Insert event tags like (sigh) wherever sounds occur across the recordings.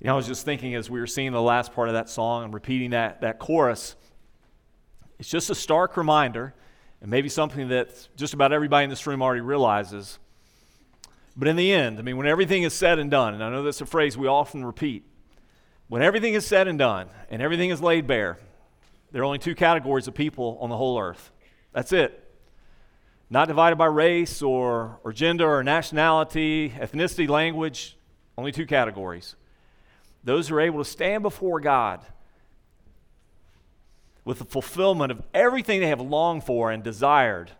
You know, I was just thinking as we were singing the last part of that song and repeating that, that chorus, it's just a stark reminder, and maybe something that just about everybody in this room already realizes. But in the end, I mean, when everything is said and done, and I know that's a phrase we often repeat, when everything is said and done and everything is laid bare, there are only two categories of people on the whole earth. That's it. Not divided by race or, or gender or nationality, ethnicity, language, only two categories. Those who are able to stand before God with the fulfillment of everything they have longed for and desired,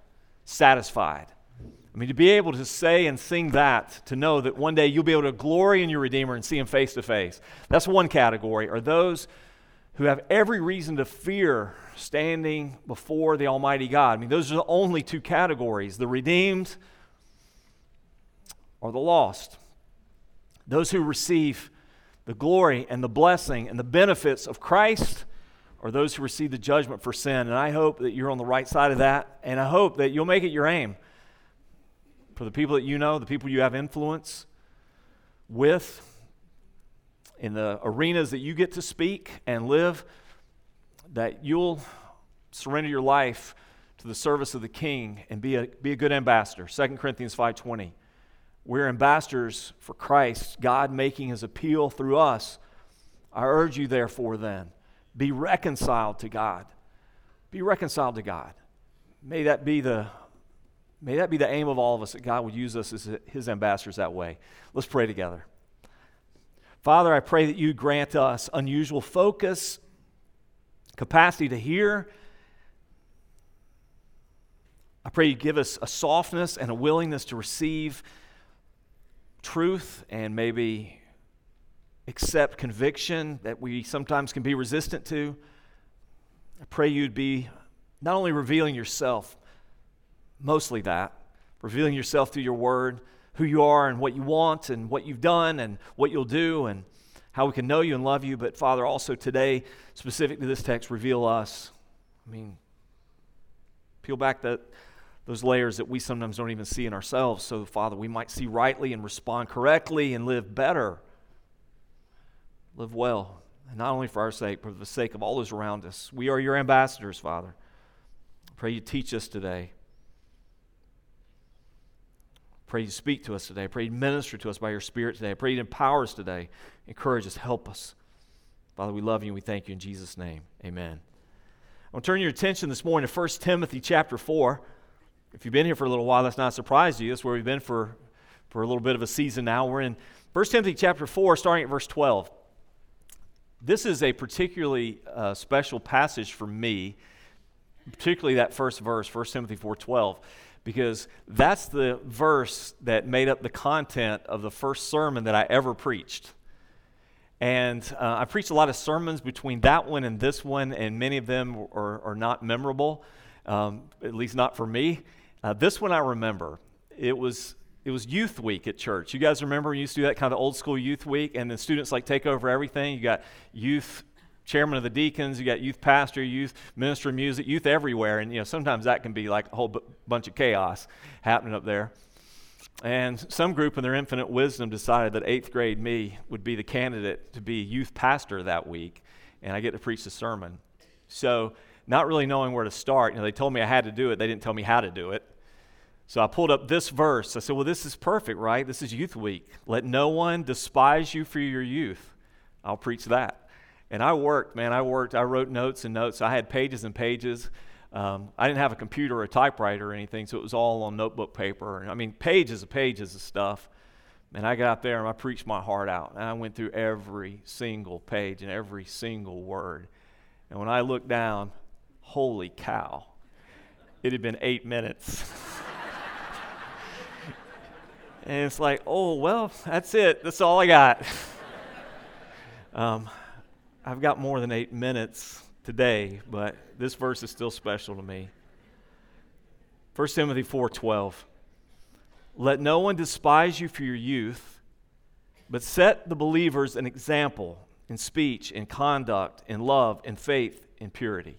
satisfied. I mean, to be able to say and sing that, to know that one day you'll be able to glory in your Redeemer and see him face to face. That's one category. Are those who have every reason to fear standing before the Almighty God. I mean, those are the only two categories the redeemed or the lost. Those who receive the glory and the blessing and the benefits of Christ are those who receive the judgment for sin. And I hope that you're on the right side of that, and I hope that you'll make it your aim for the people that you know, the people you have influence with, in the arenas that you get to speak and live, that you'll surrender your life to the service of the king and be a, be a good ambassador. 2 Corinthians 5.20. We're ambassadors for Christ, God making his appeal through us. I urge you, therefore, then, be reconciled to God. Be reconciled to God. May that be the May that be the aim of all of us that God would use us as his ambassadors that way. Let's pray together. Father, I pray that you grant us unusual focus, capacity to hear. I pray you give us a softness and a willingness to receive truth and maybe accept conviction that we sometimes can be resistant to. I pray you'd be not only revealing yourself, mostly that, revealing yourself through your word who you are and what you want and what you've done and what you'll do and how we can know you and love you. But Father, also today, specific to this text, reveal us. I mean, peel back that, those layers that we sometimes don't even see in ourselves. So, Father, we might see rightly and respond correctly and live better, live well. And not only for our sake, but for the sake of all those around us. We are your ambassadors, Father. I pray you teach us today. I Pray you speak to us today. I pray you minister to us by your Spirit today. I pray you empower us today. Encourage us. Help us. Father, we love you and we thank you in Jesus' name. Amen. I want to turn your attention this morning to 1 Timothy chapter 4. If you've been here for a little while, that's not a surprise to you. That's where we've been for, for a little bit of a season now. We're in 1 Timothy chapter 4, starting at verse 12. This is a particularly uh, special passage for me, particularly that first verse, 1 Timothy 4.12 because that's the verse that made up the content of the first sermon that I ever preached. And uh, I preached a lot of sermons between that one and this one, and many of them are, are not memorable, um, at least not for me. Uh, this one I remember. It was it was youth week at church. You guys remember we used to do that kind of old school youth week, and the students like take over everything. You got youth chairman of the deacons, you got youth pastor, youth minister of music, youth everywhere. And, you know, sometimes that can be like a whole b- bunch of chaos happening up there. And some group in their infinite wisdom decided that eighth grade me would be the candidate to be youth pastor that week, and I get to preach the sermon. So, not really knowing where to start, you know, they told me I had to do it, they didn't tell me how to do it. So I pulled up this verse. I said, Well, this is perfect, right? This is youth week. Let no one despise you for your youth. I'll preach that. And I worked, man. I worked. I wrote notes and notes. I had pages and pages. Um, I didn't have a computer or a typewriter or anything, so it was all on notebook paper. I mean, pages and pages of stuff. And I got out there and I preached my heart out. And I went through every single page and every single word. And when I looked down, holy cow, it had been eight minutes. and it's like, oh, well, that's it. That's all I got. um, I've got more than eight minutes today, but this verse is still special to me. 1 Timothy 4:12. Let no one despise you for your youth, but set the believers an example in speech, in conduct, in love, in faith, in purity.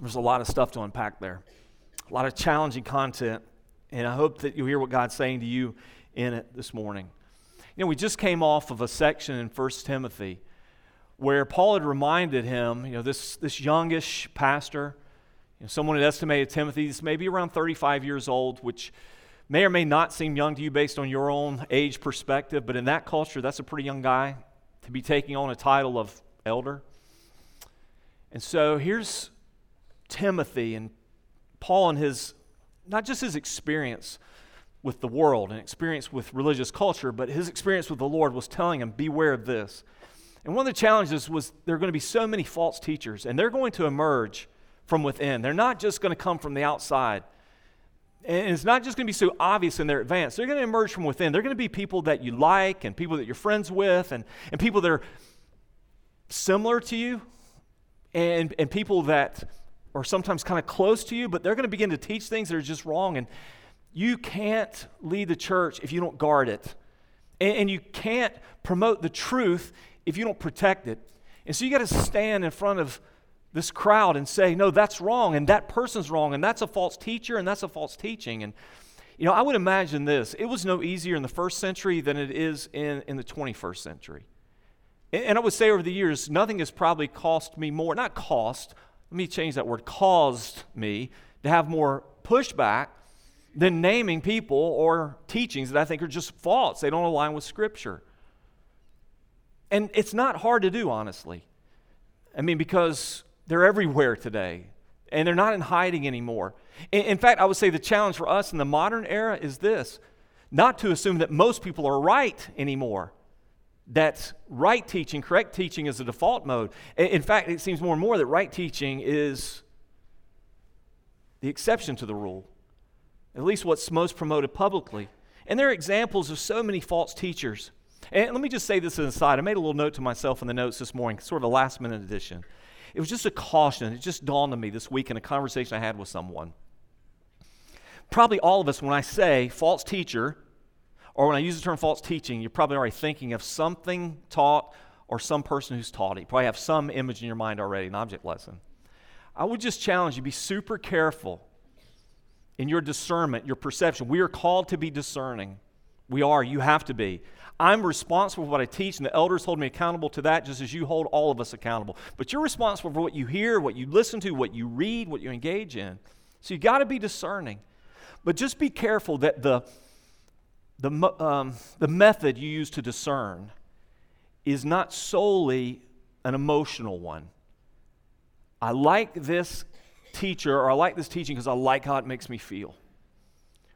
There's a lot of stuff to unpack there, a lot of challenging content, and I hope that you'll hear what God's saying to you in it this morning. You know, we just came off of a section in 1 Timothy where Paul had reminded him, you know, this, this youngish pastor, you know, someone had estimated Timothy, this may be around 35 years old, which may or may not seem young to you based on your own age perspective, but in that culture, that's a pretty young guy to be taking on a title of elder. And so here's Timothy and Paul and his, not just his experience, with the world and experience with religious culture, but his experience with the Lord was telling him, beware of this. And one of the challenges was there are going to be so many false teachers, and they're going to emerge from within. They're not just going to come from the outside. And it's not just going to be so obvious in their advance. They're going to emerge from within. They're going to be people that you like and people that you're friends with and, and people that are similar to you and, and people that are sometimes kind of close to you, but they're going to begin to teach things that are just wrong. And, you can't lead the church if you don't guard it. And, and you can't promote the truth if you don't protect it. And so you got to stand in front of this crowd and say, no, that's wrong, and that person's wrong, and that's a false teacher, and that's a false teaching. And, you know, I would imagine this it was no easier in the first century than it is in, in the 21st century. And, and I would say over the years, nothing has probably cost me more, not cost, let me change that word, caused me to have more pushback than naming people or teachings that I think are just false. They don't align with Scripture. And it's not hard to do, honestly. I mean, because they're everywhere today and they're not in hiding anymore. In, in, fact, I would say the challenge for us in the modern era is this not to assume that most people are right anymore. That right teaching, correct teaching is the default mode. In, in fact, it seems more and more that right teaching is the exception to the rule at least what's most promoted publicly. And there are examples of so many false teachers. And let me just say this as an aside. I made a little note to myself in the notes this morning, sort of a last minute addition. It was just a caution. It just dawned on me this week in a conversation I had with someone. Probably all of us, when I say false teacher, or when I use the term false teaching, you're probably already thinking of something taught or some person who's taught it. You probably have some image in your mind already, an object lesson. I would just challenge you be super careful in your discernment, your perception. We are called to be discerning. We are. You have to be. I'm responsible for what I teach, and the elders hold me accountable to that, just as you hold all of us accountable. But you're responsible for what you hear, what you listen to, what you read, what you engage in. So you got to be discerning. But just be careful that the, the, um, the method you use to discern is not solely an emotional one. I like this teacher or I like this teaching because I like how it makes me feel.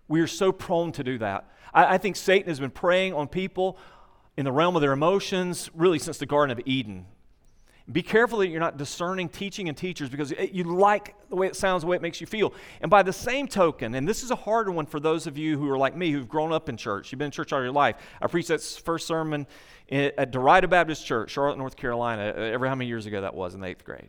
We are so prone to do that. I, I, think Satan has been preying on people in the realm of their emotions really since the Garden of Eden. Be careful that you're not discerning teaching and teachers because you like the way it sounds, the way it makes you feel. And by the same token, and this is a hard one for those of you who are like me, who've grown up in church, you've been in church all your life. I preached that first sermon at Derita Baptist Church, Charlotte, North Carolina, uh, ever how many years ago that was in the eighth grade.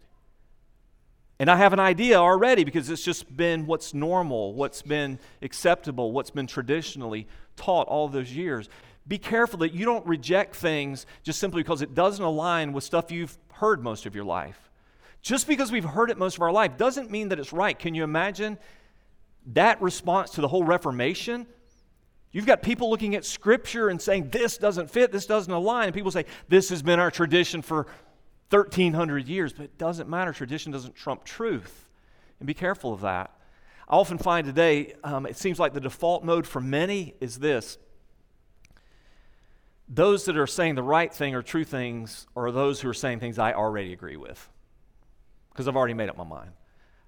And I have an idea already because it's just been what's normal, what's been acceptable, what's been traditionally taught all those years. Be careful that you don't reject things just simply because it doesn't align with stuff you've heard most of your life. Just because we've heard it most of our life doesn't mean that it's right. Can you imagine that response to the whole Reformation? You've got people looking at Scripture and saying, this doesn't fit, this doesn't align. And people say, this has been our tradition for 1,300 years, but it doesn't matter. Tradition doesn't trump truth. And be careful of that. I often find today, um, it seems like the default mode for many is this those that are saying the right thing or true things are those who are saying things I already agree with because I've already made up my mind.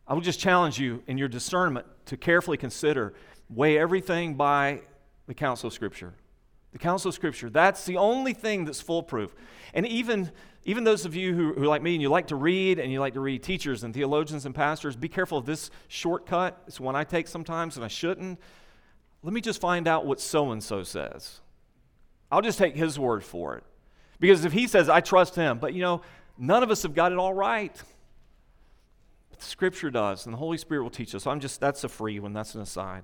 I would just challenge you in your discernment to carefully consider, weigh everything by the counsel of Scripture. The counsel of Scripture, that's the only thing that's foolproof. And even even those of you who, who, like me, and you like to read and you like to read teachers and theologians and pastors, be careful of this shortcut. It's one I take sometimes and I shouldn't. Let me just find out what so and so says. I'll just take his word for it. Because if he says, I trust him, but you know, none of us have got it all right. But the scripture does, and the Holy Spirit will teach us. So I'm just, that's a free one, that's an aside.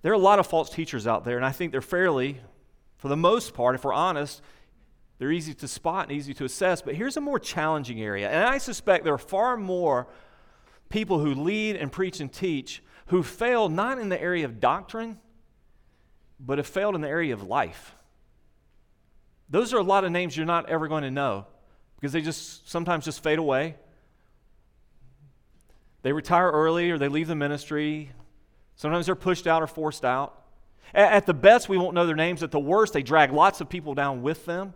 There are a lot of false teachers out there, and I think they're fairly, for the most part, if we're honest, they're easy to spot and easy to assess. But here's a more challenging area, and I suspect there are far more people who lead and preach and teach who fail not in the area of doctrine, but have failed in the area of life. Those are a lot of names you're not ever going to know because they just sometimes just fade away. They retire early or they leave the ministry. Sometimes they're pushed out or forced out. At the best, we won't know their names. At the worst, they drag lots of people down with them.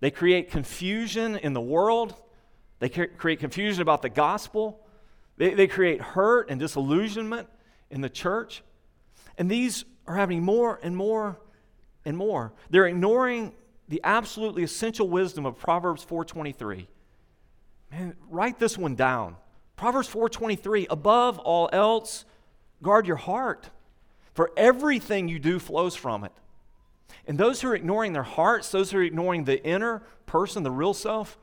They create confusion in the world. They create confusion about the gospel. They, they create hurt and disillusionment in the church. And these are happening more and more and more. They're ignoring the absolutely essential wisdom of Proverbs 4:23. Man, write this one down. Proverbs 4:23, above all else, guard your heart, for everything you do flows from it. And those who are ignoring their hearts, those who are ignoring the inner person, the real self,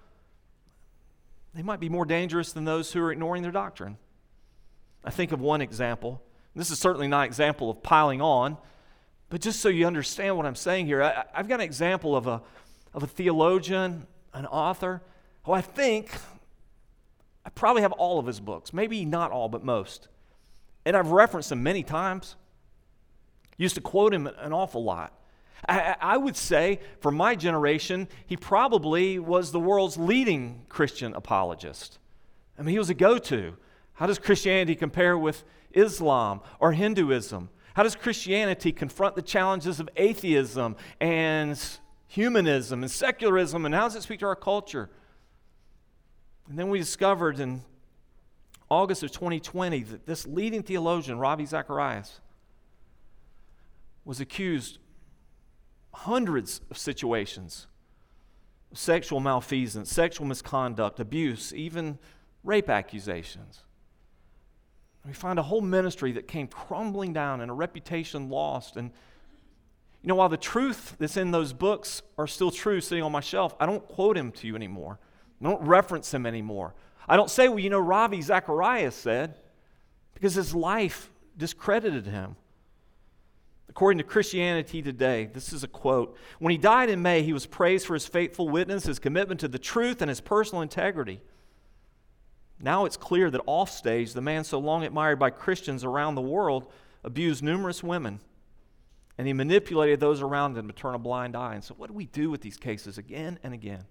they might be more dangerous than those who are ignoring their doctrine. I think of one example. This is certainly not an example of piling on, but just so you understand what I'm saying here, I, have got an example of a, of a theologian, an author, who I think I probably have all of his books, maybe not all, but most. And I've referenced him many times. Used to quote him an awful lot. I, I, would say, for my generation, he probably was the world's leading Christian apologist. I mean, he was a go to. How does Christianity compare with Islam or Hinduism? How does Christianity confront the challenges of atheism and humanism and secularism? And how does it speak to our culture? And then we discovered in August of 2020 that this leading theologian, Ravi Zacharias, was accused hundreds of situations sexual malfeasance, sexual misconduct, abuse, even rape accusations. We find a whole ministry that came crumbling down and a reputation lost. And, you know, while the truth that's in those books are still true sitting on my shelf, I don't quote him to you anymore. I don't reference him anymore. I don't say, well, you know, Ravi Zacharias said, because his life discredited him. According to Christianity Today, this is a quote When he died in May, he was praised for his faithful witness, his commitment to the truth, and his personal integrity. Now it's clear that offstage, the man so long admired by Christians around the world abused numerous women, and he manipulated those around him to turn a blind eye. And so, what do we do with these cases again and again?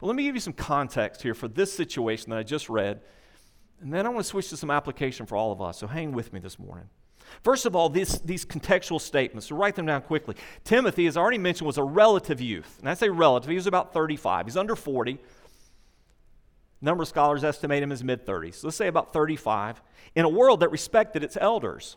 Well, let me give you some context here for this situation that I just read, and then I want to switch to some application for all of us. So, hang with me this morning. First of all, these contextual statements, so write them down quickly. Timothy, as I already mentioned, was a relative youth. And I say relative, he was about 35. He's under 40. Number of scholars estimate him as mid 30s. So let's say about 35, in a world that respected its elders.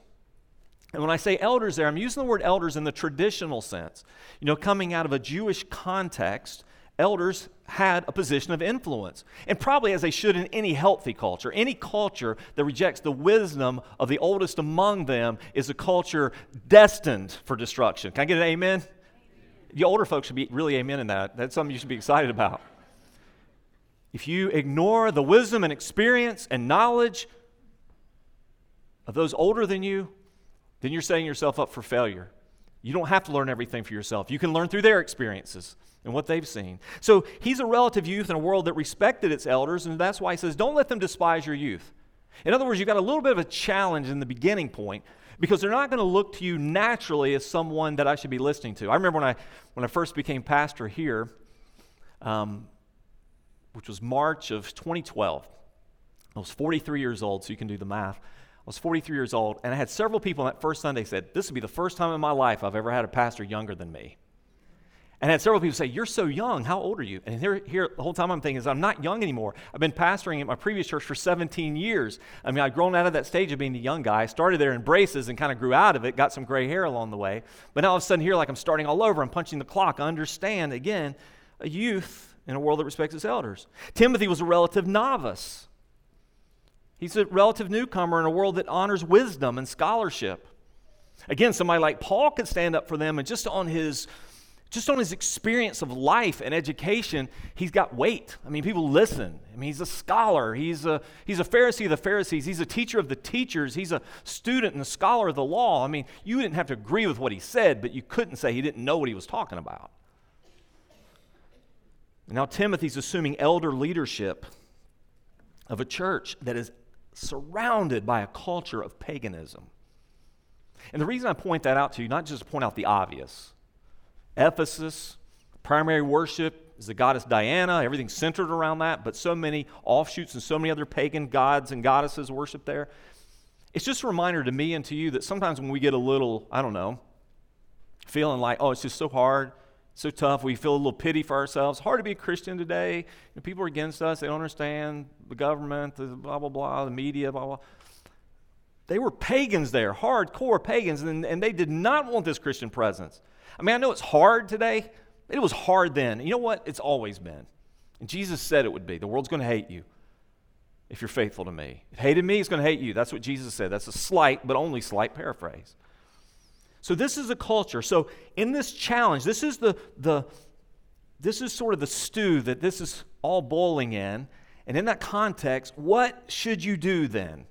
And when I say elders there, I'm using the word elders in the traditional sense. You know, coming out of a Jewish context, elders had a position of influence, and probably as they should in any healthy culture. Any culture that rejects the wisdom of the oldest among them is a culture destined for destruction. Can I get an amen? The older folks should be really amen in that. That's something you should be excited about. If you ignore the wisdom and experience and knowledge of those older than you, then you're setting yourself up for failure. You don't have to learn everything for yourself. You can learn through their experiences and what they've seen. So he's a relative youth in a world that respected its elders, and that's why he says, Don't let them despise your youth. In other words, you've got a little bit of a challenge in the beginning point because they're not going to look to you naturally as someone that I should be listening to. I remember when I, when I first became pastor here, um, which was March of 2012. I was 43 years old, so you can do the math. I was 43 years old, and I had several people on that first Sunday said, This would be the first time in my life I've ever had a pastor younger than me. And I had several people say, You're so young. How old are you? And here, here the whole time I'm thinking is, I'm not young anymore. I've been pastoring at my previous church for 17 years. I mean, I'd grown out of that stage of being the young guy. I started there in braces and kind of grew out of it, got some gray hair along the way. But now all of a sudden, here, like I'm starting all over. I'm punching the clock. I understand, again, a youth in a world that respects its elders. Timothy was a relative novice. He's a relative newcomer in a world that honors wisdom and scholarship. Again, somebody like Paul could stand up for them and just on his just on his experience of life and education, he's got weight. I mean, people listen. I mean, he's a scholar. He's a, he's a Pharisee of the Pharisees. He's a teacher of the teachers. He's a student and a scholar of the law. I mean, you didn't have to agree with what he said, but you couldn't say he didn't know what he was talking about. Now, Timothy's assuming elder leadership of a church that is surrounded by a culture of paganism. And the reason I point that out to you, not just to point out the obvious, Ephesus, primary worship is the goddess Diana, everything's centered around that, but so many offshoots and so many other pagan gods and goddesses worship there. It's just a reminder to me and to you that sometimes when we get a little, I don't know, feeling like, oh, it's just so hard, so tough, we feel a little pity for ourselves. Hard to be a Christian today. people are against us, they don't understand the government, the blah, blah, blah, the media, blah, blah. They were pagans there, hardcore pagans, and, and they did not want this Christian presence. I mean, I know it's hard today. It was hard then. You know what? It's always been. And Jesus said it would be. The world's going to hate you if you're faithful to me. It hated me, it's going to hate you. That's what Jesus said. That's a slight, but only slight paraphrase. So this is a culture. So in this challenge, this is the, the this is sort of the stew that this is all boiling in. And in that context, what should you do then?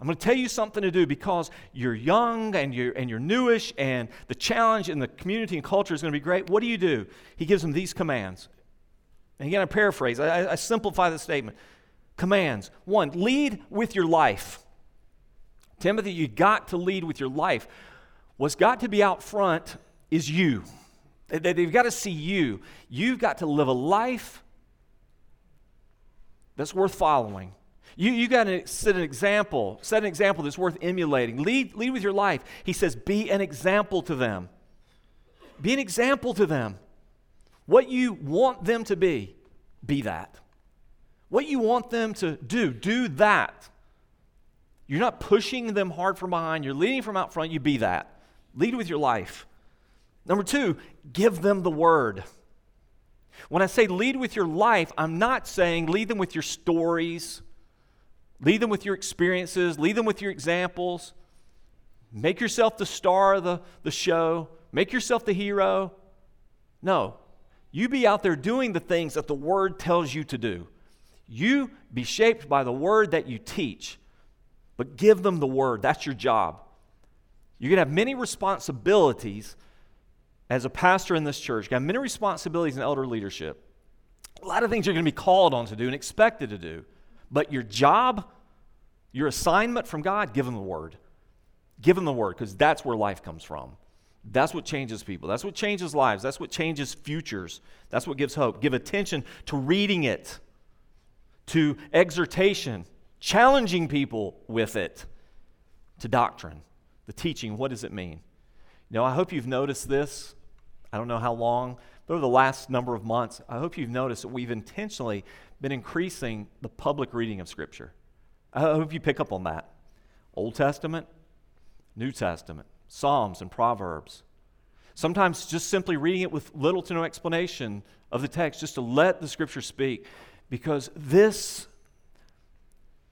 I'm going to tell you something to do because you're young and you're, and you're newish, and the challenge in the community and culture is going to be great. What do you do? He gives them these commands. And again, I paraphrase, I, I simplify the statement. Commands. One, lead with your life. Timothy, you got to lead with your life. What's got to be out front is you. They've got to see you. You've got to live a life that's worth following. You, you got to set an example, set an example that's worth emulating. Lead, lead with your life. He says, be an example to them. Be an example to them. What you want them to be, be that. What you want them to do, do that. You're not pushing them hard from behind, you're leading from out front, you be that. Lead with your life. Number two, give them the word. When I say lead with your life, I'm not saying lead them with your stories Lead them with your experiences, lead them with your examples. Make yourself the star of the, the show, make yourself the hero. No, you be out there doing the things that the Word tells you to do. You be shaped by the Word that you teach, but give them the Word. That's your job. You're going to have many responsibilities as a pastor in this church. You have many responsibilities in elder leadership. A lot of things you're going to be called on to do and expected to do. But your job, your assignment from God, give them the word. Give them the word because that's where life comes from. That's what changes people. That's what changes lives. That's what changes futures. That's what gives hope. Give attention to reading it, to exhortation, challenging people with it, to doctrine, the teaching. What does it mean? You know, I hope you've noticed this. I don't know how long, but over the last number of months, I hope you've noticed that we've intentionally been increasing the public reading of Scripture. I hope you pick up on that. Old Testament, New Testament, Psalms, and Proverbs. Sometimes just simply reading it with little to no explanation of the text, just to let the Scripture speak, because this.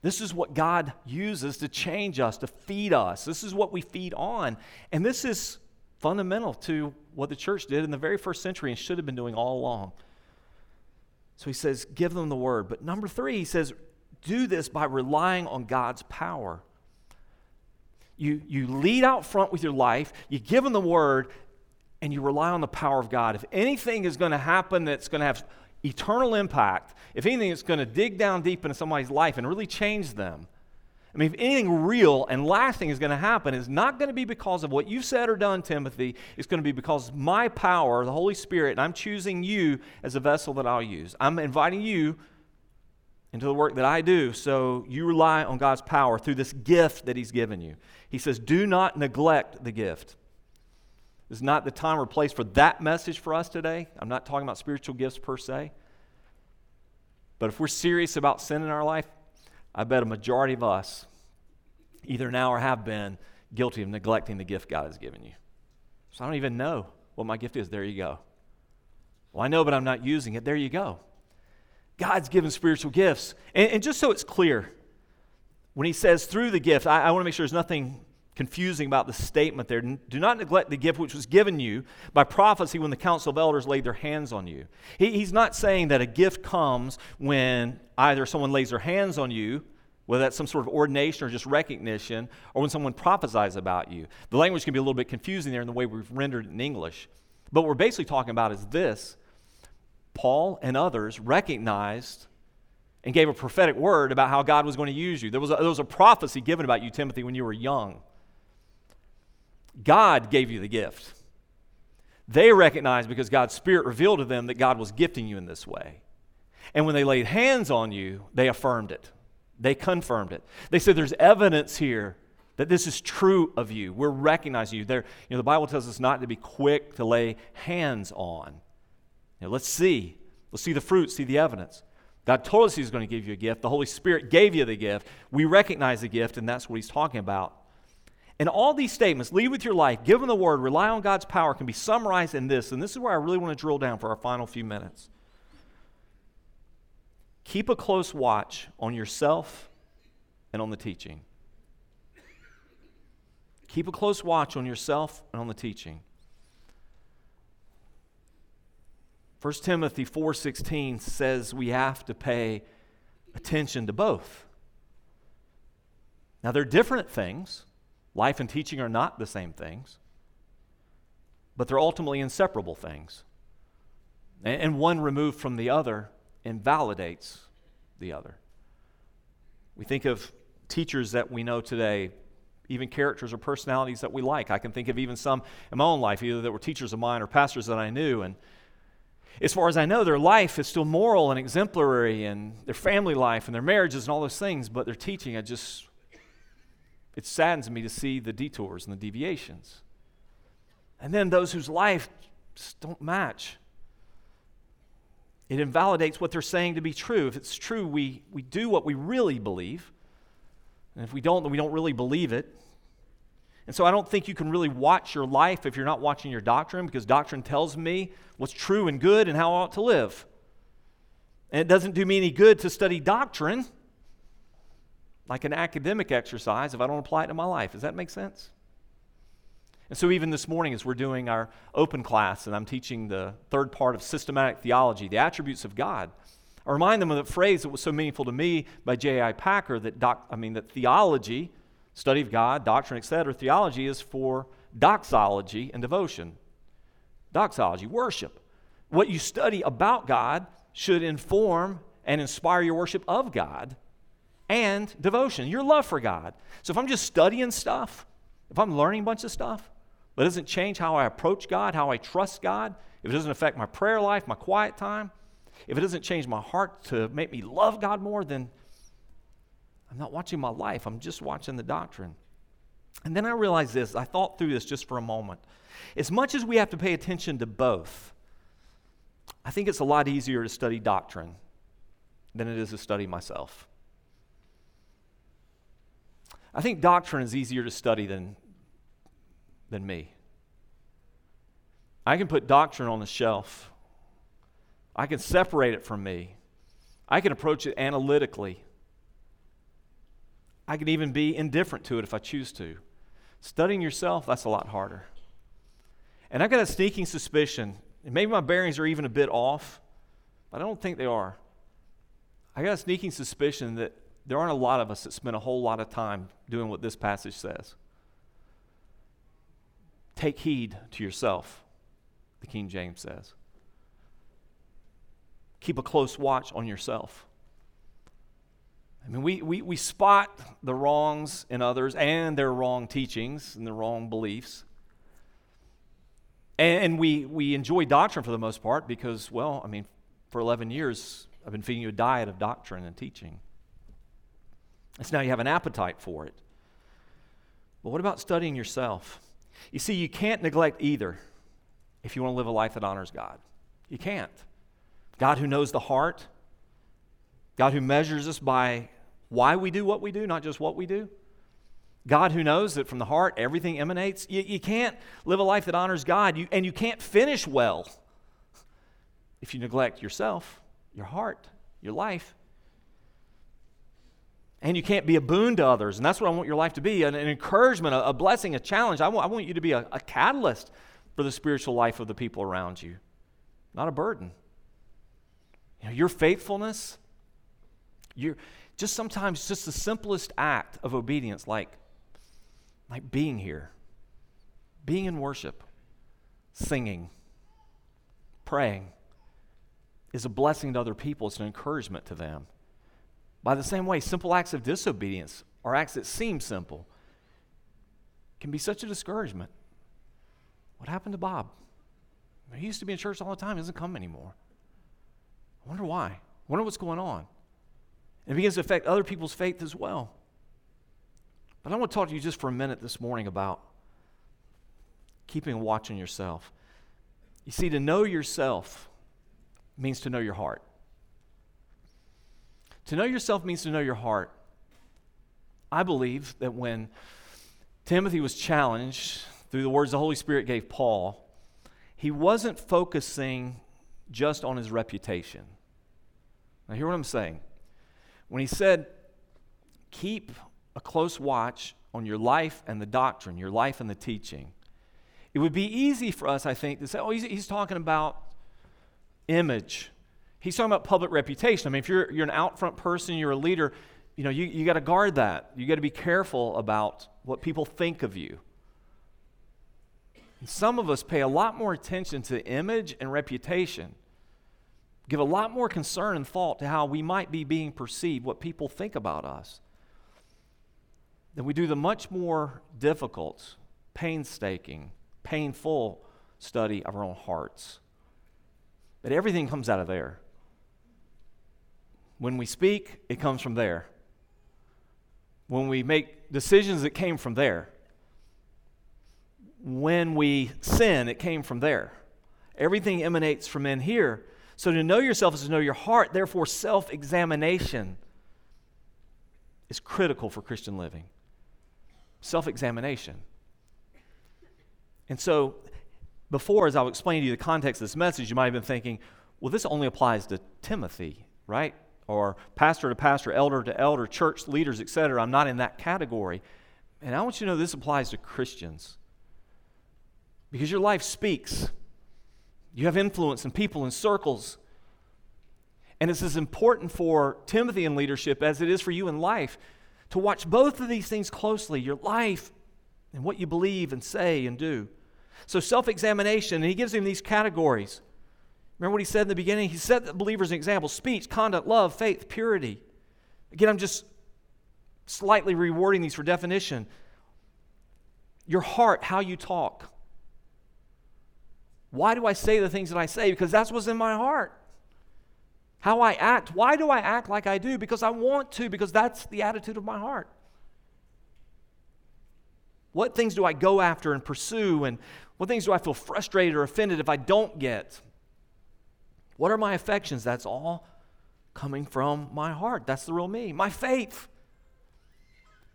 This is what God uses to change us, to feed us. This is what we feed on. And this is fundamental to what the church did in the very first century and should have been doing all along. So he says, give them the word. But number three, he says, do this by relying on God's power. You, you lead out front with your life, you give them the word, and you rely on the power of God. If anything is going to happen that's going to have eternal impact, if anything that's going to dig down deep into somebody's life and really change them, I mean, if anything real and lasting is going to happen, it's not going to be because of what you've said or done, Timothy. It's going to be because my power, the Holy Spirit, and I'm choosing you as a vessel that I'll use. I'm inviting you into the work that I do, so you rely on God's power through this gift that He's given you. He says, Do not neglect the gift. Is not the time or place for that message for us today. I'm not talking about spiritual gifts per se. But if we're serious about sin in our life, I bet a majority of us, either now or have been, guilty of neglecting the gift God has given you. So I don't even know what my gift is. There you go. Well, I know, but I'm not using it. There you go. God's given spiritual gifts. And, and just so it's clear, when he says through the gift, I, I want to make sure there's nothing confusing about the statement there. Do not neglect the gift which was given you by prophecy when the council of elders laid their hands on you. He, he's not saying that a gift comes when either someone lays their hands on you, whether that's some sort of ordination or just recognition, or when someone prophesies about you. The language can be a little bit confusing there in the way we've rendered it in English. But what we're basically talking about is this Paul and others recognized and gave a prophetic word about how God was going to use you. There was a, there was a prophecy given about you, Timothy, when you were young. God gave you the gift. They recognized because God's Spirit revealed to them that God was gifting you in this way. And when they laid hands on you, they affirmed it. They confirmed it. They said, There's evidence here that this is true of you. We're recognizing you. There, you know, the Bible tells us not to be quick to lay hands on. You know, let's see. Let's see the fruit, see the evidence. God told us He was going to give you a gift. The Holy Spirit gave you the gift. We recognize the gift, and that's what He's talking about. And all these statements, lead with your life, give them the word, rely on God's power, can be summarized in this. And this is where I really want to drill down for our final few minutes. Keep a close watch on yourself and on the teaching. Keep a close watch on yourself and on the teaching. 1 Timothy 4:16 says we have to pay attention to both. Now they're different things. Life and teaching are not the same things. But they're ultimately inseparable things. And one removed from the other invalidates the other. We think of teachers that we know today, even characters or personalities that we like. I can think of even some in my own life, either that were teachers of mine or pastors that I knew. And as far as I know, their life is still moral and exemplary, and their family life and their marriages and all those things, but their teaching, I just, it saddens me to see the detours and the deviations. And then those whose life just don't match. It invalidates what they're saying to be true. If it's true, we, we do what we really believe. And if we don't, then we don't really believe it. And so I don't think you can really watch your life if you're not watching your doctrine, because doctrine tells me what's true and good and how I ought to live. And it doesn't do me any good to study doctrine like an academic exercise if I don't apply it to my life. Does that make sense? And so, even this morning, as we're doing our open class and I'm teaching the third part of systematic theology, the attributes of God, I remind them of the phrase that was so meaningful to me by J.I. Packer that, doc, I mean, that theology, study of God, doctrine, etc., theology is for doxology and devotion. Doxology, worship. What you study about God should inform and inspire your worship of God and devotion, your love for God. So if I'm just studying stuff, if I'm learning a bunch of stuff, but it doesn't change how I approach God, how I trust God, if it doesn't affect my prayer life, my quiet time, if it doesn't change my heart to make me love God more, then I'm not watching my life. I'm just watching the doctrine. And then I realized this. I thought through this just for a moment. As much as we have to pay attention to both, I think it's a lot easier to study doctrine than it is to study myself. I think doctrine is easier to study than than me. I can put doctrine on the shelf. I can separate it from me. I can approach it analytically. I can even be indifferent to it if I choose to. Studying yourself, that's a lot harder. And I've got a sneaking suspicion, maybe my bearings are even a bit off, but I don't think they are. I got a sneaking suspicion that there aren't a lot of us that spend a whole lot of time doing what this passage says. Take heed to yourself, the King James says. Keep a close watch on yourself. I mean, we, we, we spot the wrongs in others and their wrong teachings and their wrong beliefs. And, we, we enjoy doctrine for the most part because, well, I mean, for 11 years, I've been feeding you a diet of doctrine and teaching. So now you have an appetite for it. But what about studying yourself? You see, you can't neglect either if you want to live a life that honors God. You can't. God who knows the heart, God who measures us by why we do what we do, not just what we do. God who knows that from the heart everything emanates. You, you can't live a life that honors God, you, and you can't finish well if you neglect yourself, your heart, your life. And you can't be a boon to others. And that's what I want your life to be an, an encouragement, a, a, blessing, a challenge. I want, I want you to be a, a catalyst for the spiritual life of the people around you, not a burden. You know, your faithfulness, your, just sometimes just the simplest act of obedience, like, like being here, being in worship, singing, praying, is a blessing to other people. It's an encouragement to them. By the same way, simple acts of disobedience or acts that seem simple can be such a discouragement. What happened to Bob? He used to be in church all the time, he doesn't come anymore. I wonder why. I wonder what's going on. It begins to affect other people's faith as well. But I want to talk to you just for a minute this morning about keeping a watch on yourself. You see, to know yourself means to know your heart. To know yourself means to know your heart. I believe that when Timothy was challenged through the words the Holy Spirit gave Paul, he wasn't focusing just on his reputation. Now, hear what I'm saying. When he said, keep a close watch on your life and the doctrine, your life and the teaching, it would be easy for us, I think, to say, oh, he's, he's talking about image He's talking about public reputation. I mean, if you're, you're an out front person, you're a leader, you know, you, you got to guard that. You got to be careful about what people think of you. And some of us pay a lot more attention to image and reputation, give a lot more concern and thought to how we might be being perceived, what people think about us, than we do the much more difficult, painstaking, painful study of our own hearts. But everything comes out of there. When we speak, it comes from there. When we make decisions, it came from there. When we sin, it came from there. Everything emanates from in here. So to know yourself is to know your heart. Therefore, self examination is critical for Christian living. Self examination. And so, before, as I'll explain to you the context of this message, you might have been thinking, well, this only applies to Timothy, right? Or pastor to pastor, elder to elder, church leaders, etc. I'm not in that category. And I want you to know this applies to Christians. Because your life speaks. You have influence in people and circles. And it's as important for Timothy in leadership as it is for you in life to watch both of these things closely your life and what you believe and say and do. So, self examination, and he gives him these categories Remember what he said in the beginning? He set the believers an example speech, conduct, love, faith, purity. Again, I'm just slightly rewarding these for definition. Your heart, how you talk. Why do I say the things that I say? Because that's what's in my heart. How I act. Why do I act like I do? Because I want to, because that's the attitude of my heart. What things do I go after and pursue? And what things do I feel frustrated or offended if I don't get? What are my affections? That's all coming from my heart. That's the real me. My faith.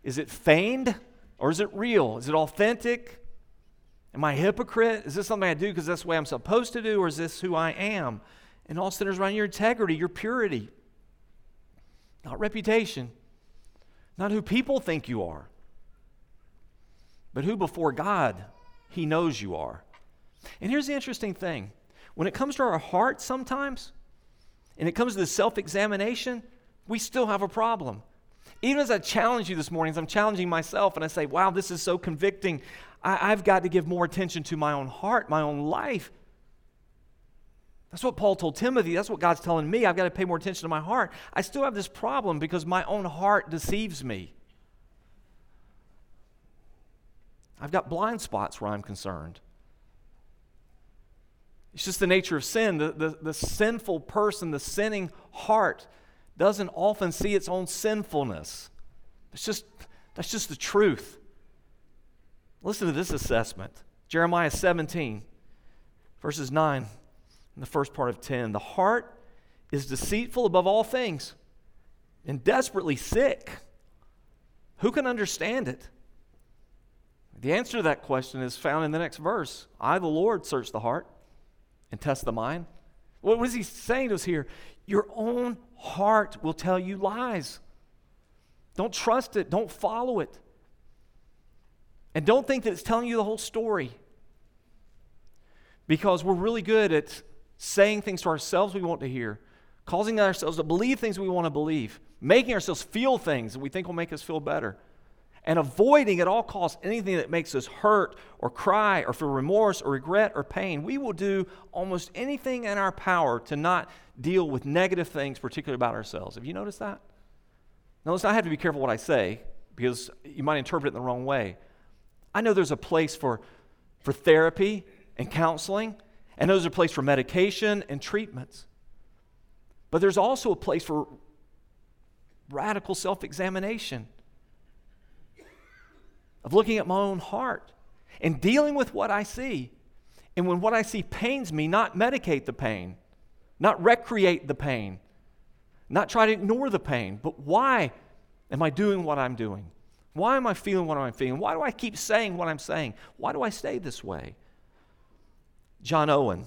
Is it feigned or is it real? Is it authentic? Am I a hypocrite? Is this something I do because that's the way I'm supposed to do, or is this who I am? And all centers around your integrity, your purity, not reputation, not who people think you are, but who before God He knows you are. And here's the interesting thing when it comes to our heart, sometimes, and it comes to the self examination, we still have a problem. Even as I challenge you this morning, as I'm challenging myself, and I say, wow, this is so convicting, I, I've got to give more attention to my own heart, my own life. That's what Paul told Timothy. That's what God's telling me. I've got to pay more attention to my heart. I still have this problem because my own heart deceives me. I've got blind spots where I'm concerned. It's just the nature of sin. The, the, the sinful person, the sinning heart, doesn't often see its own sinfulness. It's just, that's just the truth. Listen to this assessment Jeremiah 17, verses 9, and the first part of 10. The heart is deceitful above all things and desperately sick. Who can understand it? The answer to that question is found in the next verse I, the Lord, search the heart and test the mind? What was he saying to us here? Your own heart will tell you lies. Don't trust it. Don't follow it. And don't think that it's telling you the whole story. Because we're really good at saying things to ourselves we want to hear, causing ourselves to believe things we want to believe, making ourselves feel things that we think will make us feel better, and avoiding at all costs anything that makes us hurt or cry or feel remorse or regret or pain. We will do almost anything in our power to not deal with negative things, particularly about ourselves. Have you noticed that? Now, I have to be careful what I say because you might interpret it in the wrong way. I know there's a place for, for therapy and counseling, and there's a place for medication and treatments. But there's also a place for radical self examination, of looking at my own heart and dealing with what I see. And when what I see pains me, not medicate the pain, not recreate the pain, not try to ignore the pain, but why am I doing what I'm doing? Why am I feeling what I'm feeling? Why do I keep saying what I'm saying? Why do I stay this way? John Owen,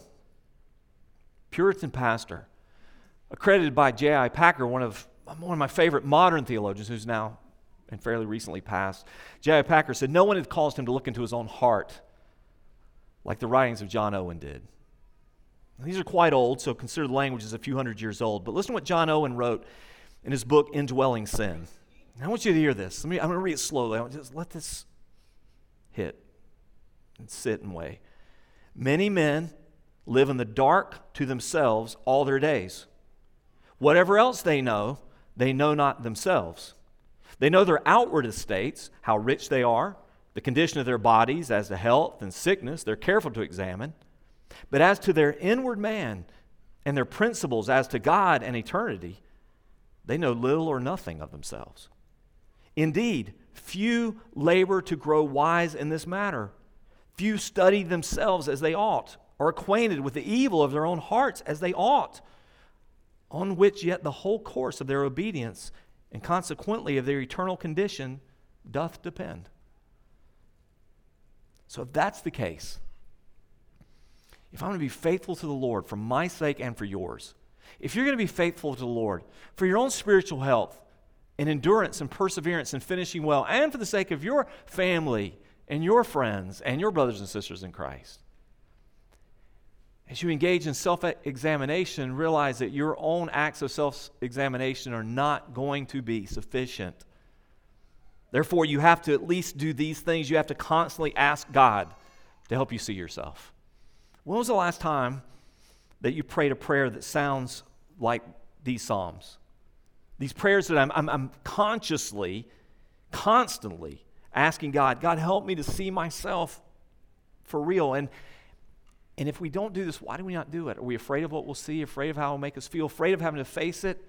Puritan pastor, accredited by J.I. Packer, one of, one of my favorite modern theologians who's now and fairly recently passed. J.I. Packer said, No one had caused him to look into his own heart like the writings of John Owen did. These are quite old, so consider the language is a few hundred years old. But listen to what John Owen wrote in his book, Indwelling Sin. I want you to hear this. Let me, I'm going to read it slowly. I want just let this hit and sit and weigh. Many men live in the dark to themselves all their days. Whatever else they know, they know not themselves. They know their outward estates, how rich they are, the condition of their bodies as to health and sickness, they're careful to examine. But as to their inward man and their principles as to God and eternity, they know little or nothing of themselves. Indeed, few labor to grow wise in this matter. Few study themselves as they ought, or acquainted with the evil of their own hearts as they ought, on which yet the whole course of their obedience and consequently of their eternal condition doth depend. So, if that's the case, if I'm going to be faithful to the Lord for my sake and for yours, if you're going to be faithful to the Lord for your own spiritual health, and endurance and perseverance and finishing well, and for the sake of your family and your friends and your brothers and sisters in Christ. As you engage in self examination, realize that your own acts of self examination are not going to be sufficient. Therefore, you have to at least do these things. You have to constantly ask God to help you see yourself. When was the last time that you prayed a prayer that sounds like these Psalms? These prayers that I'm, I'm, I'm consciously, constantly asking God, God, help me to see myself for real. And, and if we don't do this, why do we not do it? Are we afraid of what we'll see, afraid of how it'll make us feel, afraid of having to face it?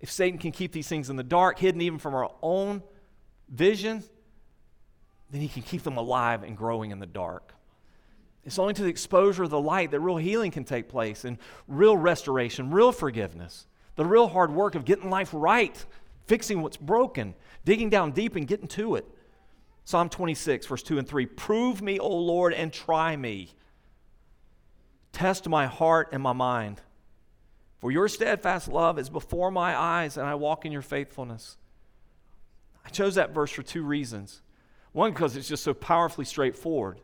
If Satan can keep these things in the dark, hidden even from our own vision, then he can keep them alive and growing in the dark. It's only to the exposure of the light that real healing can take place and real restoration, real forgiveness the real hard work of getting life right, fixing what's broken, digging down deep and getting to it. Psalm 26, verse 2 and 3 Prove me, O Lord, and try me. Test my heart and my mind. For your steadfast love is before my eyes, and I walk in your faithfulness. I chose that verse for two reasons. One, because it's just so powerfully straightforward.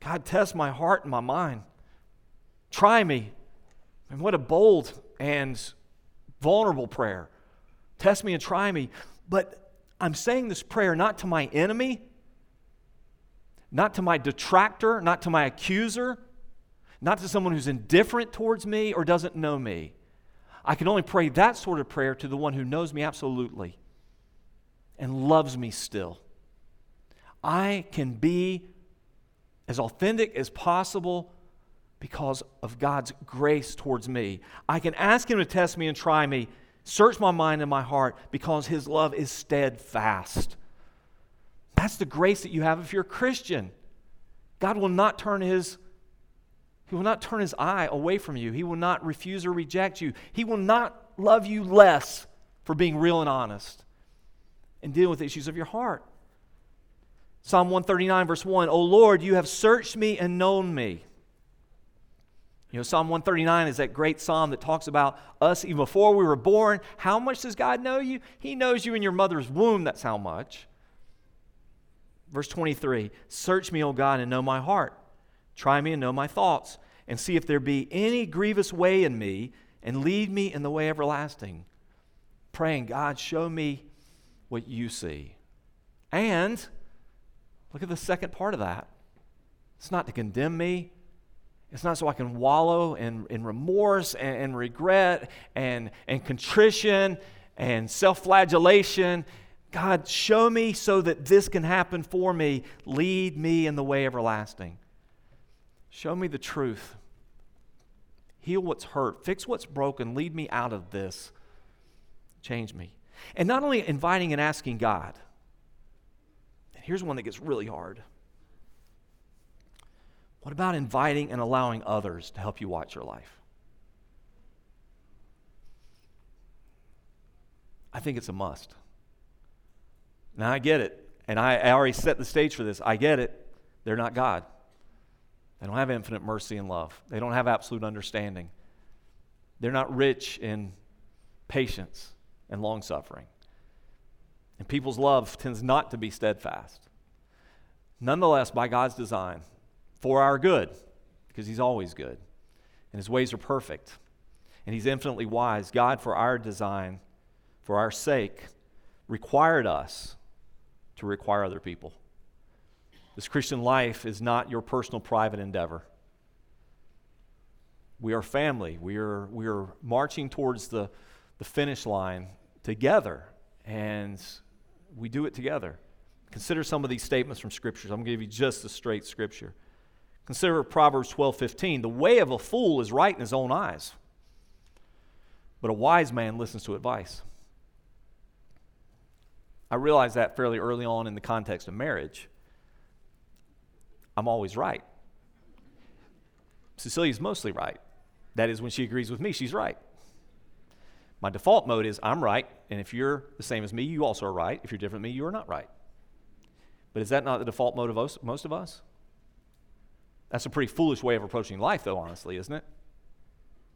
God, test my heart and my mind. Try me. And what a bold and vulnerable prayer. Test me and try me. But I'm saying this prayer not to my enemy, not to my detractor, not to my accuser, not to someone who's indifferent towards me or doesn't know me. I can only pray that sort of prayer to the one who knows me absolutely and loves me still. I can be as authentic as possible because of God's grace towards me. I can ask Him to test me and try me, search my mind and my heart because His love is steadfast. That's the grace that you have if you're a Christian. God will not turn His he will not turn his eye away from you. He will not refuse or reject you. He will not love you less for being real and honest and dealing with the issues of your heart. Psalm 139, verse 1 O Lord, you have searched me and known me. You know, Psalm 139 is that great psalm that talks about us even before we were born. How much does God know you? He knows you in your mother's womb, that's how much. Verse 23 Search me, O God, and know my heart. Try me and know my thoughts, and see if there be any grievous way in me, and lead me in the way everlasting. Praying, God, show me what you see. And look at the second part of that. It's not to condemn me, it's not so I can wallow in, in remorse and, and regret and, and contrition and self flagellation. God, show me so that this can happen for me. Lead me in the way everlasting. Show me the truth. Heal what's hurt. Fix what's broken. Lead me out of this. Change me. And not only inviting and asking God, and here's one that gets really hard. What about inviting and allowing others to help you watch your life? I think it's a must. Now, I get it. And I, I already set the stage for this. I get it. They're not God. They don't have infinite mercy and love, they don't have absolute understanding. They're not rich in patience and long suffering. And people's love tends not to be steadfast. Nonetheless, by God's design, for our good, because He's always good, and His ways are perfect, and He's infinitely wise. God, for our design, for our sake, required us to require other people. This Christian life is not your personal private endeavor. We are family. We are, we are marching towards the, the finish line together, and we do it together. Consider some of these statements from scriptures. I'm going to give you just the straight scripture. Consider Proverbs 12 15. The way of a fool is right in his own eyes, but a wise man listens to advice. I realized that fairly early on in the context of marriage. I'm always right. Cecilia's mostly right. That is, when she agrees with me, she's right. My default mode is I'm right, and if you're the same as me, you also are right. If you're different than me, you are not right. But is that not the default mode of most of us? That's a pretty foolish way of approaching life, though, honestly, isn't it?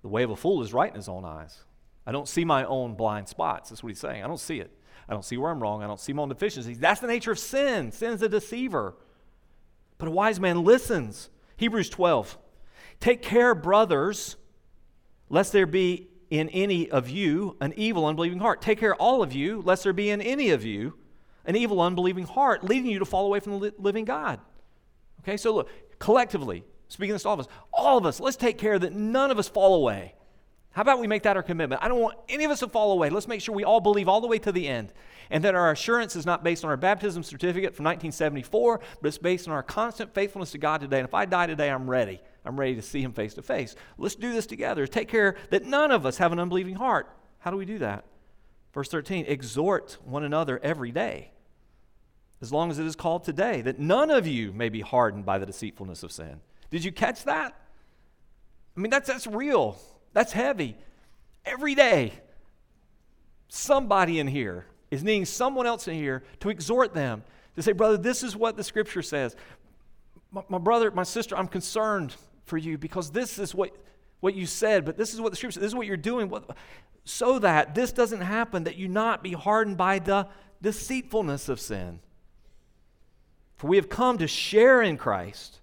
The way of a fool is right in his own eyes. I don't see my own blind spots. That's what he's saying. I don't see it. I don't see where I'm wrong. I don't see my own deficiencies. That's the nature of sin. Sin is a deceiver. But a wise man listens. Hebrews 12. Take care, brothers, lest there be in any of you an evil, unbelieving heart. Take care, all of you, lest there be in any of you an evil, unbelieving heart, leading you to fall away from the living God. Okay, so look, collectively, speaking this to all of us, all of us, let's take care that none of us fall away. How about we make that our commitment? I don't want any of us to fall away. Let's make sure we all believe all the way to the end. And that our assurance is not based on our baptism certificate from 1974, but it's based on our constant faithfulness to God today. And if I die today, I'm ready. I'm ready to see Him face to face. Let's do this together. Take care that none of us have an unbelieving heart. How do we do that? Verse 13 exhort one another every day as long as it is called today, that none of you may be hardened by the deceitfulness of sin. Did you catch that? I mean, that's, that's real. That's heavy. Every day, somebody in here is needing someone else in here to exhort them to say, Brother, this is what the scripture says. My, my brother, my sister, I'm concerned for you because this is what, what you said, but this is what the scripture, this is what you're doing. What, so that this doesn't happen, that you not be hardened by the deceitfulness of sin. For we have come to share in Christ,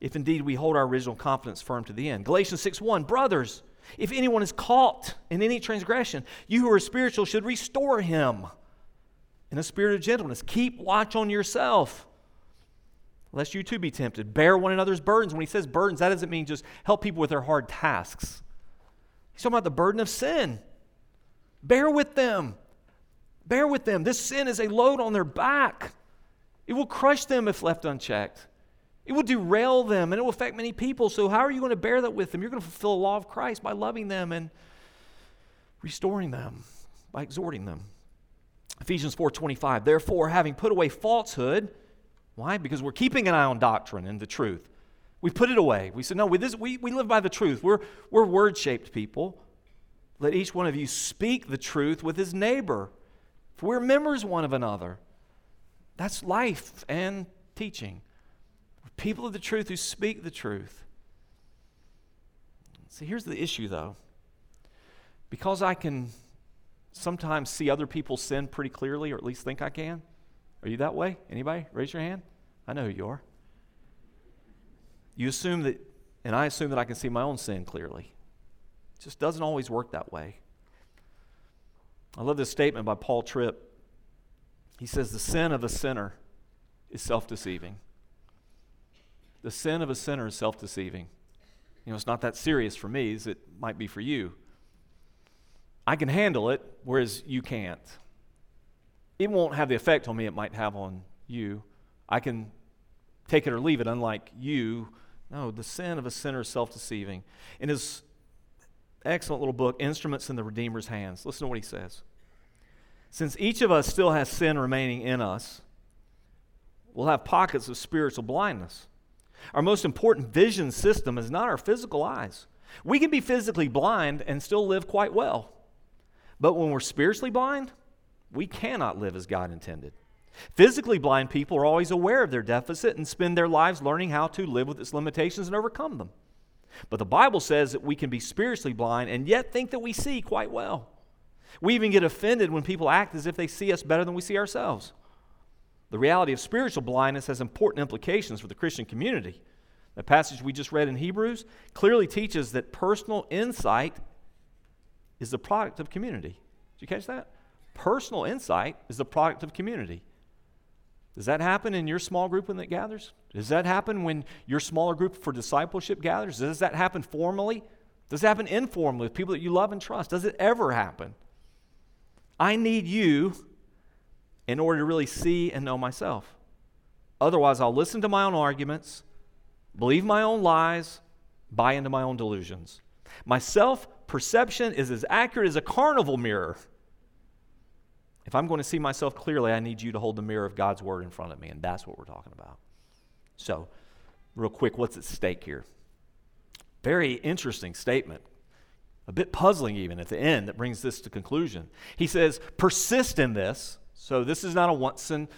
if indeed we hold our original confidence firm to the end. Galatians 6 1 Brothers, if anyone is caught in any transgression, you who are spiritual should restore him in a spirit of gentleness. Keep watch on yourself, lest you too be tempted. Bear one another's burdens. When he says burdens, that doesn't mean just help people with their hard tasks. He's talking about the burden of sin. Bear with them. Bear with them. This sin is a load on their back. It will crush them if left unchecked. It will derail them and it will affect many people. So, how are you going to bear that with them? You're going to fulfill the law of Christ by loving them and restoring them, by exhorting them. Ephesians 4:25. Therefore, having put away falsehood, why? Because we're keeping an eye on doctrine and the truth. We put it away. We said, no, we, this, we, we live by the truth. We're, we're word shaped people. Let each one of you speak the truth with his neighbor, for we're members one of another. That's life and teaching. People of the truth who speak the truth. See, here's the issue though. Because I can sometimes see other people's sin pretty clearly, or at least think I can. Are you that way? Anybody? Raise your hand. I know who you are. You assume that, and I assume that I can see my own sin clearly. It just doesn't always work that way. I love this statement by Paul Tripp. He says, The sin of a sinner is self deceiving. The sin of a sinner is self deceiving. You know, it's not that serious for me as it might be for you. I can handle it, whereas you can't. It won't have the effect on me it might have on you. I can take it or leave it, unlike you. No, the sin of a sinner is self deceiving. In his excellent little book, Instruments in the Redeemer's Hands, listen to what he says. Since each of us still has sin remaining in us, we'll have pockets of spiritual blindness. Our most important vision system is not our physical eyes. We can be physically blind and still live quite well. But when we're spiritually blind, we cannot live as God intended. Physically blind people are always aware of their deficit and spend their lives learning how to live with its limitations and overcome them. But the Bible says that we can be spiritually blind and yet think that we see quite well. We even get offended when people act as if they see us better than we see ourselves. The reality of spiritual blindness has important implications for the Christian community. The passage we just read in Hebrews clearly teaches that personal insight is the product of community. Did you catch that? Personal insight is the product of community. Does that happen in your small group when it gathers? Does that happen when your smaller group for discipleship gathers? Does that happen formally? Does it happen informally with people that you love and trust? Does it ever happen? I need you in order to really see and know myself. Otherwise, I'll listen to my own arguments, believe my own lies, buy into my own delusions. My self perception is as accurate as a carnival mirror. If I'm going to see myself clearly, I need you to hold the mirror of God's word in front of me, and that's what we're talking about. So, real quick, what's at stake here? Very interesting statement. A bit puzzling, even at the end, that brings this to conclusion. He says, Persist in this so this is not a once in,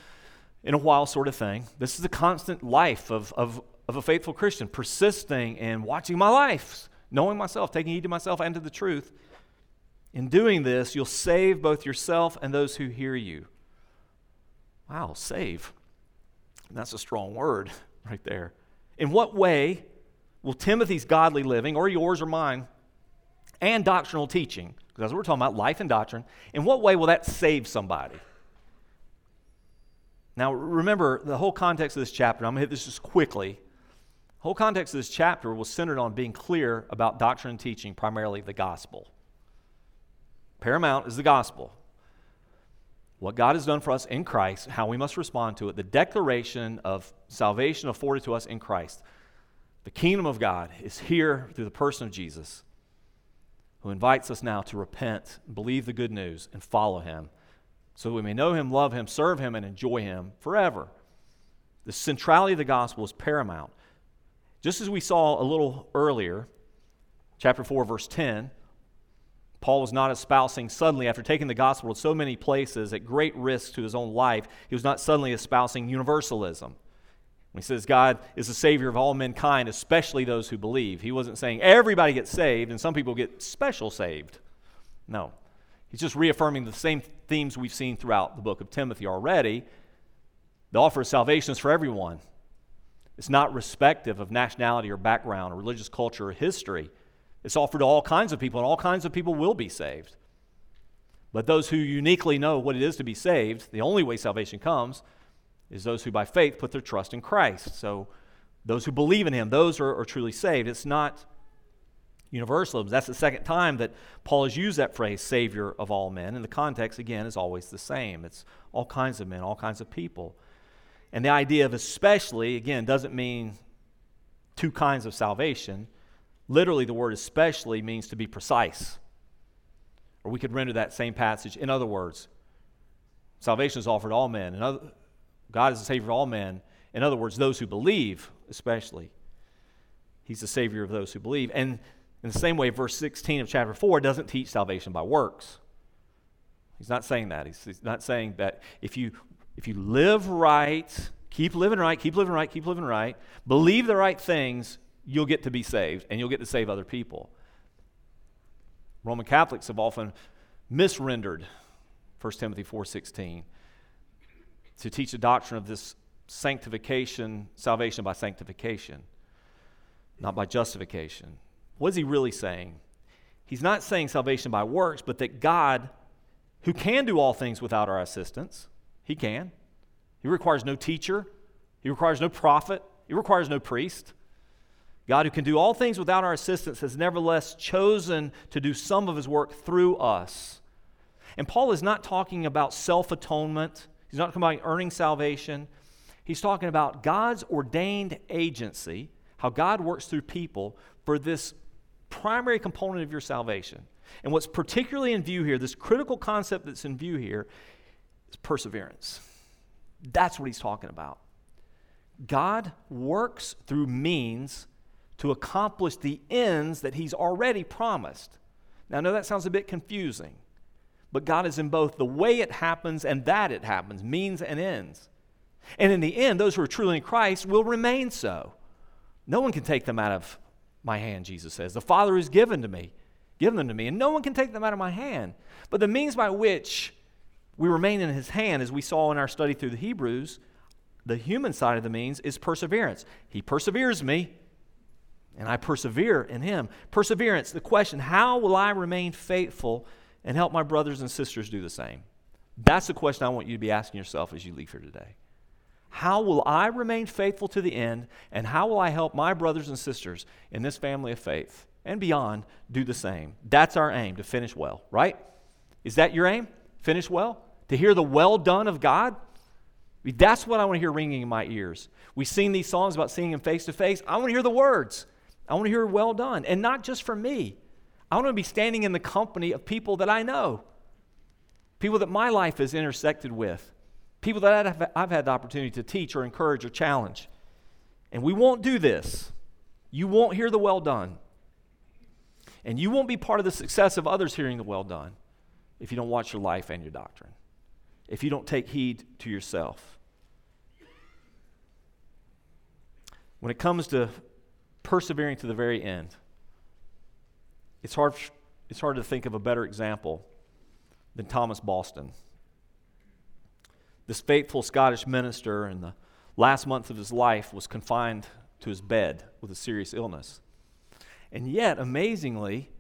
in a while sort of thing. This is a constant life of, of, of a faithful Christian, persisting and watching my life, knowing myself, taking heed to myself and to the truth. In doing this, you'll save both yourself and those who hear you. Wow, save. That's a strong word (laughs) right there. In what way will Timothy's godly living, or yours or mine, and doctrinal teaching, because that's what we're talking about life and doctrine, in what way will that save somebody? Now, remember, the whole context of this chapter, I'm going to hit this just quickly. The whole context of this chapter was centered on being clear about doctrine and teaching, primarily the gospel. Paramount is the gospel. What God has done for us in Christ, how we must respond to it, the declaration of salvation afforded to us in Christ. The kingdom of God is here through the person of Jesus, who invites us now to repent, believe the good news, and follow him so we may know him, love him, serve him, and enjoy him forever. The centrality of the gospel is paramount. Just as we saw a little earlier, chapter 4, verse 10, Paul was not espousing suddenly, after taking the gospel to so many places at great risk to his own life, he was not suddenly espousing universalism. When he says God is the Savior of all mankind, especially those who believe, he wasn't saying everybody gets saved and some people get special saved. No. He's just reaffirming the same themes we've seen throughout the book of Timothy already. The offer of salvation is for everyone. It's not respective of nationality or background or religious culture or history. It's offered to all kinds of people, and all kinds of people will be saved. But those who uniquely know what it is to be saved, the only way salvation comes is those who by faith put their trust in Christ. So those who believe in him, those are, are truly saved. It's not universalism. That's the second time that Paul has used that phrase, Savior of all men. And the context, again, is always the same it's all kinds of men, all kinds of people. And the idea of especially, again, doesn't mean two kinds of salvation. Literally, the word especially means to be precise. Or we could render that same passage in other words salvation is offered to all men. And God is the Savior of all men. In other words, those who believe, especially. He's the Savior of those who believe. And in the same way, verse 16 of chapter 4 doesn't teach salvation by works. He's not saying that. He's, he's, not saying that if you, if you live right, keep living right, keep living right, keep living right, believe the right things, you'll get to be saved and you'll get to save other people. Roman Catholics have often misrendered 1 Timothy 4:16 to teach the doctrine of this sanctification, salvation by sanctification, not by justification. What is he really saying? He's not saying salvation by works, but that God, who can do all things without our assistance, he can. He requires no teacher, he requires no prophet, he requires no priest. God, who can do all things without our assistance, has nevertheless chosen to do some of his work through us. And Paul is not talking about self atonement, he's not talking about earning salvation. He's talking about God's ordained agency, how God works through people for this primary component of your salvation. And what's particularly in view here, this critical concept that's in view here, is perseverance. That's what he's talking about. God works through means to accomplish the ends that He's already promised. Now, I know that sounds a bit confusing, but God is in both the way it happens and that it happens, means and ends. And in the end, those who are truly in Christ will remain so. No one can take them out of my hand, Jesus says. The Father has given to me, given them to me, and no one can take them out of my hand. But the means by which we remain in His hand, as we saw in our study through the Hebrews, the human side of the means is perseverance. He perseveres me, and I persevere in Him. Perseverance, the question how will I remain faithful and help my brothers and sisters do the same? That's the question I want you to be asking yourself as you leave here today. How will I remain faithful to the end, and how will I help my brothers and sisters in this family of faith and beyond do the same? That's our aim to finish well, right? Is that your aim? Finish well? To hear the well done of God? That's what I want to hear ringing in my ears. We sing these songs about seeing Him face to face. I want to hear the words. I want to hear well done. And not just for me. I want to be standing in the company of people that I know, people that my life has intersected with, people that I've, had the opportunity to teach or encourage or challenge. And we won't do this. You won't hear the well done. And you won't be part of the success of others hearing the well done if you don't watch your life and your doctrine, if you don't take heed to yourself. When it comes to persevering to the very end. It's hard, it's hard to think of a better example than Thomas Boston. This faithful Scottish minister in the last month of his life was confined to his bed with a serious illness. And yet, amazingly,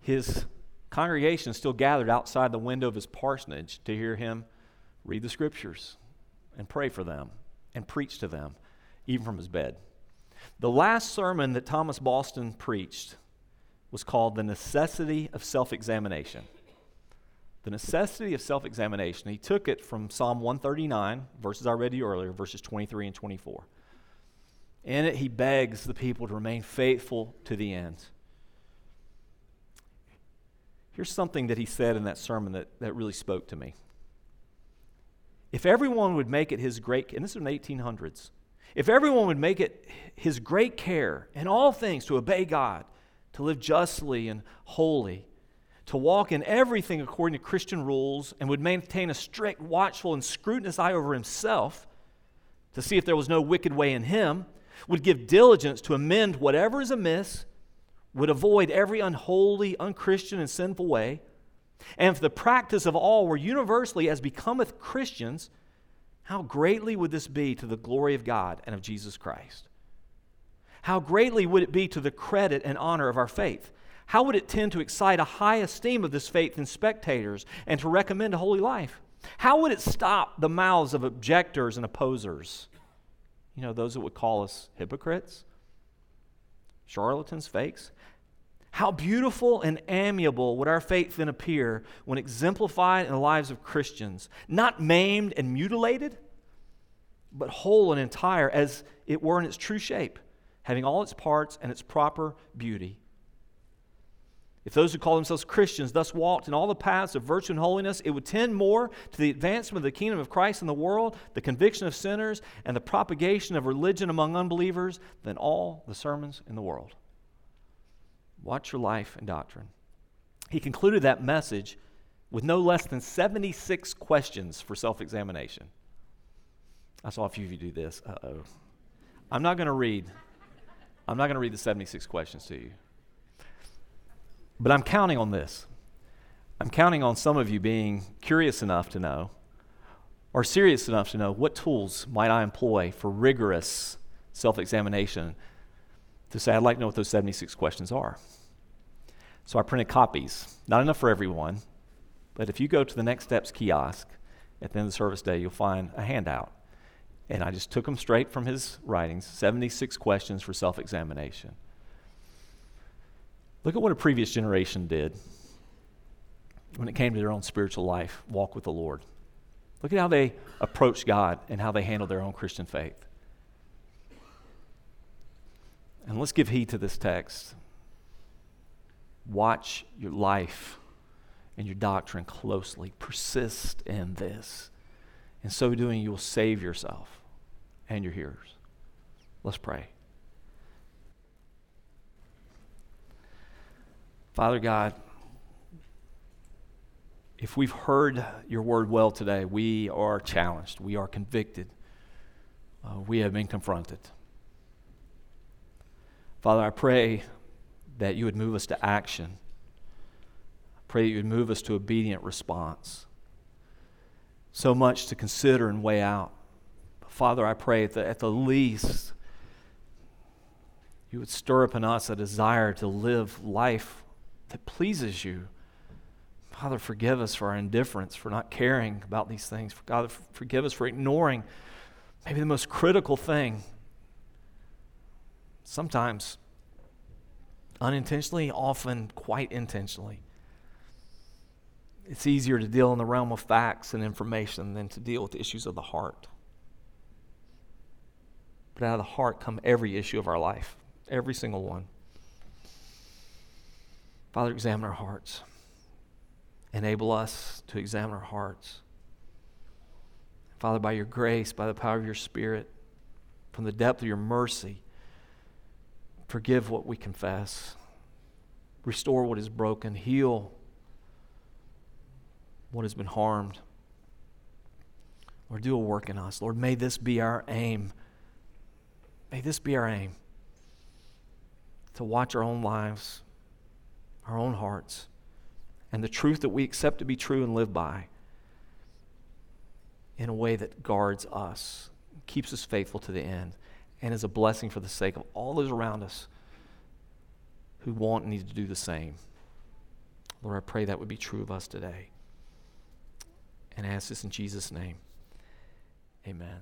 his congregation still gathered outside the window of his parsonage to hear him read the scriptures and pray for them and preach to them, even from his bed. The last sermon that Thomas Boston preached was called The Necessity of Self Examination. The necessity of self examination. He took it from Psalm 139, verses I read to you earlier, verses 23 and 24. In it, he begs the people to remain faithful to the end. Here's something that he said in that sermon that, that really spoke to me. If everyone would make it his great, and this is in the 1800s, if everyone would make it his great care in all things to obey God, to live justly and holy, to walk in everything according to Christian rules, and would maintain a strict, watchful, and scrutinous eye over himself to see if there was no wicked way in him, would give diligence to amend whatever is amiss, would avoid every unholy, unchristian, and sinful way, and if the practice of all were universally as becometh Christians, how greatly would this be to the glory of God and of Jesus Christ? How greatly would it be to the credit and honor of our faith? How would it tend to excite a high esteem of this faith in spectators and to recommend a holy life? How would it stop the mouths of objectors and opposers? You know, those that would call us hypocrites, charlatans, fakes. How beautiful and amiable would our faith then appear when exemplified in the lives of Christians, not maimed and mutilated, but whole and entire as it were in its true shape, having all its parts and its proper beauty. If those who call themselves Christians thus walked in all the paths of virtue and holiness, it would tend more to the advancement of the kingdom of Christ in the world, the conviction of sinners, and the propagation of religion among unbelievers than all the sermons in the world. Watch your life and doctrine. He concluded that message with no less than 76 questions for self examination. I saw a few of you do this. Uh oh. I'm not going to read. I'm not going to read the 76 questions to you. But I'm counting on this. I'm counting on some of you being curious enough to know or serious enough to know what tools might I employ for rigorous self examination to say, I'd like to know what those 76 questions are. So I printed copies, not enough for everyone, but if you go to the Next Steps kiosk at the end of the service day, you'll find a handout. And I just took them straight from his writings 76 questions for self examination. Look at what a previous generation did when it came to their own spiritual life, walk with the Lord. Look at how they approached God and how they handled their own Christian faith. And let's give heed to this text. Watch your life and your doctrine closely. Persist in this. In so doing, you will save yourself and your hearers. Let's pray. Father God, if we've heard your word well today, we are challenged, we are convicted, uh, we have been confronted. Father, I pray that you would move us to action. I pray that you would move us to obedient response. So much to consider and weigh out. But Father, I pray that at the least, you would stir up in us a desire to live life that pleases you Father, forgive us for our indifference, for not caring about these things. God, forgive us for ignoring maybe the most critical thing. Sometimes unintentionally, often quite intentionally. It's easier to deal in the realm of facts and information than to deal with issues of the heart. But out of the heart come every issue of our life, every single one. Father, examine our hearts. Enable us to examine our hearts. Father, by your grace, by the power of your Spirit, from the depth of your mercy, forgive what we confess, restore what is broken, heal what has been harmed. Lord, do a work in us. Lord, may this be our aim. May this be our aim to watch our own lives, our own hearts and the truth that we accept to be true and live by in a way that guards us, keeps us faithful to the end, and is a blessing for the sake of all those around us who want and need to do the same. Lord, I pray that would be true of us today. And I ask this in Jesus' name. Amen.